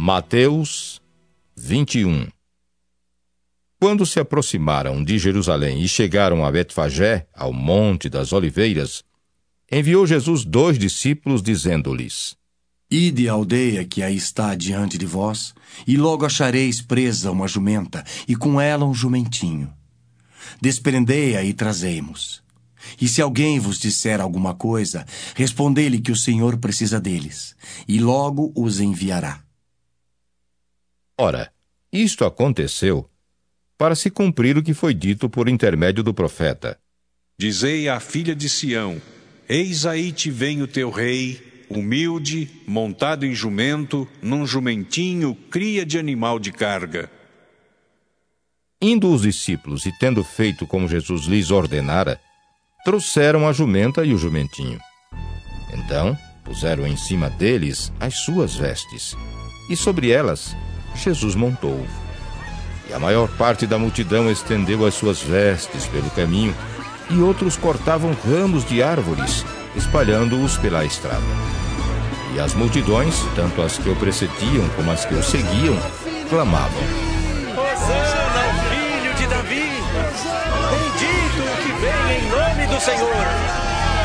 Mateus 21 Quando se aproximaram de Jerusalém e chegaram a Betfagé, ao Monte das Oliveiras, enviou Jesus dois discípulos, dizendo-lhes: Ide à aldeia que aí está diante de vós, e logo achareis presa uma jumenta, e com ela um jumentinho. Desprendei-a e trazei-mos. E se alguém vos disser alguma coisa, respondei-lhe que o Senhor precisa deles, e logo os enviará. Ora, isto aconteceu para se cumprir o que foi dito por intermédio do profeta. Dizei à filha de Sião: Eis aí te vem o teu rei, humilde, montado em jumento, num jumentinho, cria de animal de carga. Indo os discípulos e tendo feito como Jesus lhes ordenara, trouxeram a jumenta e o jumentinho. Então puseram em cima deles as suas vestes, e sobre elas Jesus montou. E a maior parte da multidão estendeu as suas vestes pelo caminho, e outros cortavam ramos de árvores espalhando-os pela estrada. E as multidões, tanto as que o precediam como as que o seguiam, clamavam: Hosana ao filho de Davi! Bendito o que vem em nome do Senhor!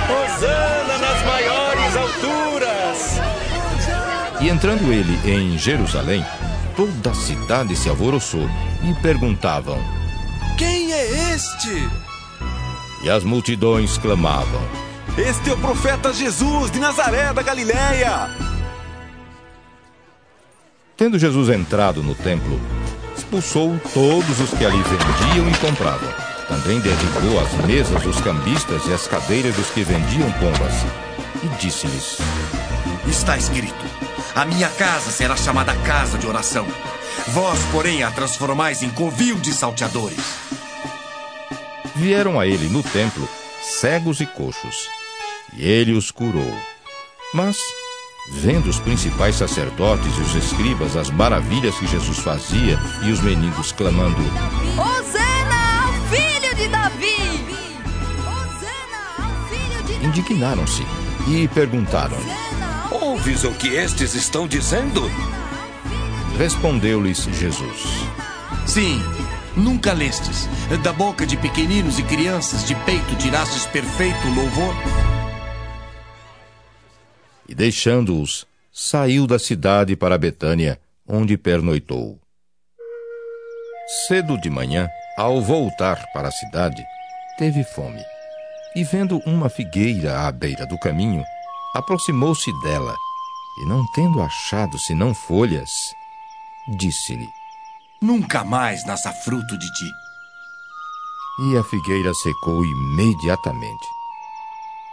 Hosana nas maiores alturas! E entrando ele em Jerusalém, toda a cidade se alvoroçou e perguntavam: Quem é este? E as multidões clamavam: este é o profeta Jesus de Nazaré da Galiléia. Tendo Jesus entrado no templo, expulsou todos os que ali vendiam e compravam. Também derribou as mesas dos cambistas e as cadeiras dos que vendiam pombas. E disse-lhes: Está escrito: A minha casa será chamada casa de oração. Vós, porém, a transformais em covil de salteadores. Vieram a ele no templo cegos e coxos e ele os curou. Mas, vendo os principais sacerdotes e os escribas as maravilhas que Jesus fazia e os meninos clamando: Hosana ao filho de Davi! Hosana ao filho de Davi! Indignaram-se e perguntaram-lhe: Ouves o que estes estão dizendo? Respondeu-lhes Jesus: Sim, nunca lestes. Da boca de pequeninos e crianças de peito tirastes perfeito louvor? e deixando-os, saiu da cidade para Betânia, onde pernoitou. Cedo de manhã, ao voltar para a cidade, teve fome. E vendo uma figueira à beira do caminho, aproximou-se dela, e não tendo achado senão folhas, disse-lhe: Nunca mais nasça fruto de ti. E a figueira secou imediatamente.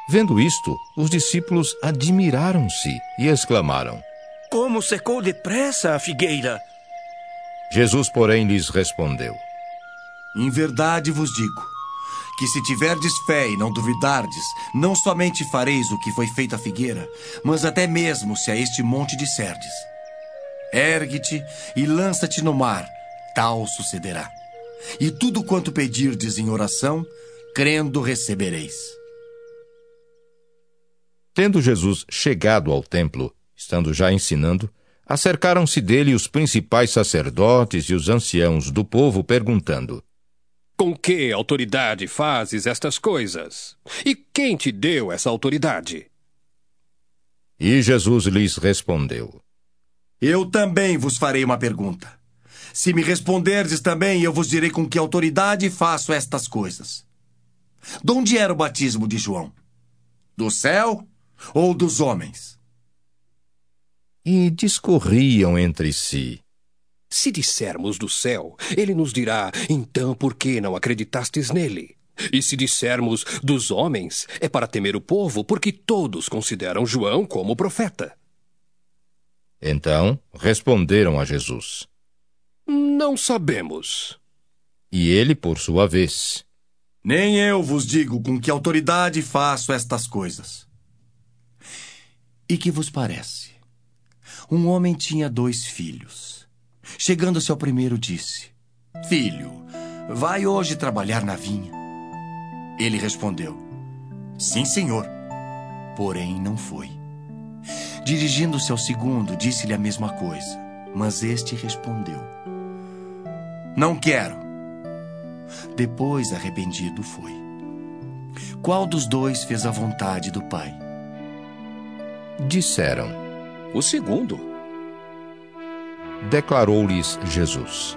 Vendo isto, os discípulos admiraram-se e exclamaram: Como secou depressa a figueira! Jesus, porém, lhes respondeu: Em verdade vos digo que se tiverdes fé e não duvidardes, não somente fareis o que foi feito à figueira, mas até mesmo se a este monte disserdes: Ergue-te e lança-te no mar, tal sucederá. E tudo quanto pedirdes em oração, crendo recebereis. Tendo Jesus chegado ao templo, estando já ensinando, acercaram-se dele os principais sacerdotes e os anciãos do povo, perguntando: Com que autoridade fazes estas coisas? E quem te deu essa autoridade? E Jesus lhes respondeu: Eu também vos farei uma pergunta. Se me responderdes também, eu vos direi com que autoridade faço estas coisas. De onde era o batismo de João? Do céu ou dos homens? E discorriam entre si. Se dissermos do céu, ele nos dirá: então por que não acreditastes nele? E se dissermos dos homens, é para temer o povo, porque todos consideram João como profeta. Então responderam a Jesus: Não sabemos. E ele, por sua vez: Nem eu vos digo com que autoridade faço estas coisas. E que vos parece? Um homem tinha dois filhos. Chegando-se ao primeiro, disse: Filho, vai hoje trabalhar na vinha. Ele respondeu: Sim, senhor. Porém, não foi. Dirigindo-se ao segundo, disse-lhe a mesma coisa. Mas este respondeu: Não quero. Depois, arrependido, foi. Qual dos dois fez a vontade do Pai? Disseram. O segundo. Declarou-lhes Jesus: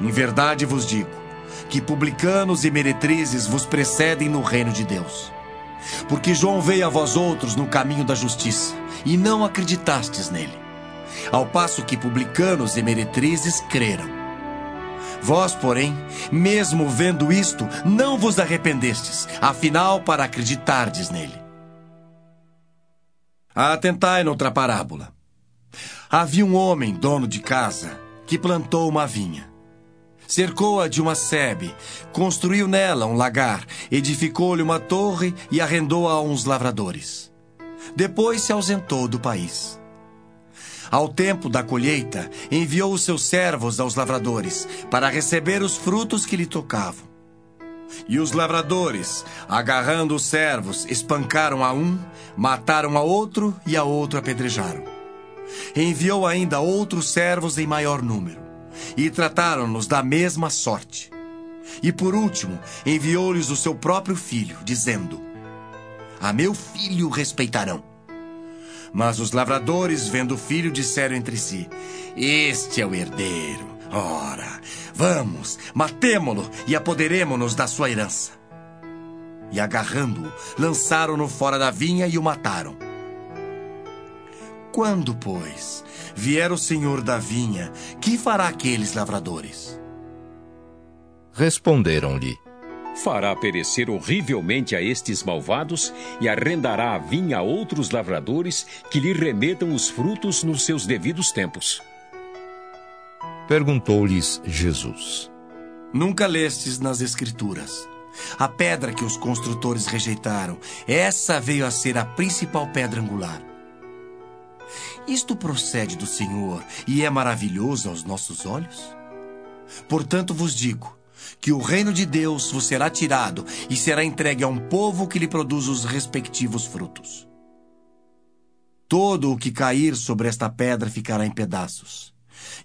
Em verdade vos digo que publicanos e meretrizes vos precedem no reino de Deus. Porque João veio a vós outros no caminho da justiça, e não acreditastes nele. Ao passo que publicanos e meretrizes creram. Vós, porém, mesmo vendo isto, não vos arrependestes, afinal, para acreditardes nele. Atentai noutra parábola. Havia um homem, dono de casa, que plantou uma vinha. Cercou-a de uma sebe, construiu nela um lagar, edificou-lhe uma torre e arrendou-a a uns lavradores. Depois se ausentou do país. Ao tempo da colheita, enviou os seus servos aos lavradores para receber os frutos que lhe tocavam. E os lavradores, agarrando os servos, espancaram a um, mataram a outro e a outro apedrejaram. Enviou ainda outros servos em maior número, e trataram-nos da mesma sorte. E por último, enviou-lhes o seu próprio filho, dizendo: A meu filho respeitarão. Mas os lavradores, vendo o filho, disseram entre si: Este é o herdeiro. Ora, vamos, matemo-lo e apoderemo-nos da sua herança. E agarrando-o, lançaram-no fora da vinha e o mataram. Quando, pois, vier o senhor da vinha, que fará aqueles lavradores? Responderam-lhe: Fará perecer horrivelmente a estes malvados e arrendará a vinha a outros lavradores que lhe remetam os frutos nos seus devidos tempos. Perguntou-lhes Jesus: Nunca lestes nas Escrituras. A pedra que os construtores rejeitaram, essa veio a ser a principal pedra angular. Isto procede do Senhor e é maravilhoso aos nossos olhos? Portanto vos digo que o reino de Deus vos será tirado e será entregue a um povo que lhe produz os respectivos frutos. Todo o que cair sobre esta pedra ficará em pedaços,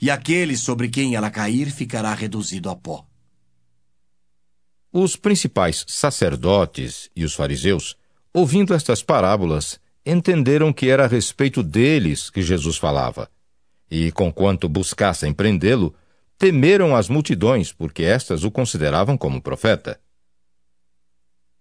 e aquele sobre quem ela cair ficará reduzido a pó. Os principais sacerdotes e os fariseus, ouvindo estas parábolas, entenderam que era a respeito deles que Jesus falava. E, conquanto buscassem prendê-lo, temeram as multidões, porque estas o consideravam como profeta.